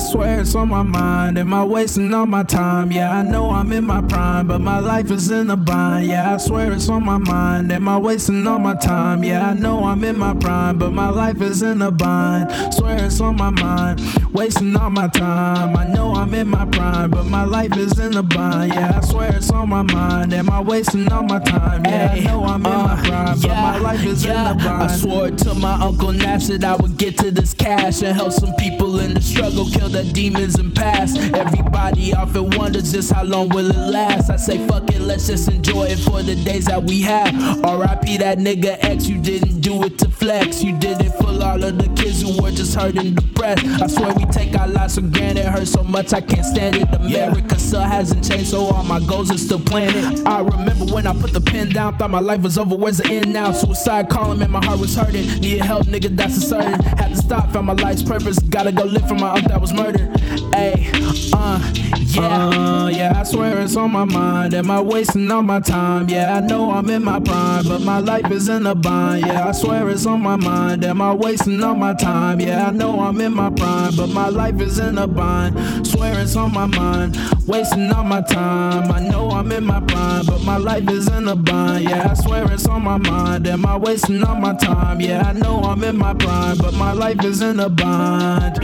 swear it's on my mind. Am I wasting all my time? Yeah, I know I'm in my prime, but my life is in a bind. Yeah, I swear it's on my mind. Am I wasting all my time? Yeah, I know I'm in my prime, but my life is in a bind. Swear it's on my mind. Wasting all my time. I know I'm in my prime, but my life is in a bind. Yeah, I swear it's on my mind. Am I wasting all my time? Yeah, I know I'm in my Uh, prime, but my life is in a bind. I swore to my uncle Naps that I would get to this cash and help some people in the struggle, kill the demons and pass. Everybody often wonders just how long will it last. I say fuck it, let's just enjoy it for the days that we have. R.I.P. that nigga X, you didn't do it to flex. You did it all of the kids who were just hurt and depressed. I swear we take our lives for granted, hurt so much I can't stand it. America still hasn't changed, so all my goals are still planted. I remember when I put the pen down, thought my life was over. Where's the end now? Suicide calling, man, my heart was hurting. Needed help, nigga, that's a certain. Had to stop, found my life's purpose. Gotta go live for my uncle that was murdered. Ayy, uh, yeah. Uh, yeah, I swear it's on my mind. Am I wasting all my time? Yeah, I know I'm in my prime, but my life is in a bind. Yeah, I swear it's on my mind. Am I wasting all my time? Yeah, I know I'm in my prime, but my life is in a bind. Swear it's on my mind. Wasting all my time. I know I'm in my prime, but my life is in a bind. Yeah, I swear it's on my mind. Am I wasting all my time? Yeah, I know I'm in my prime, but my life is in a bind.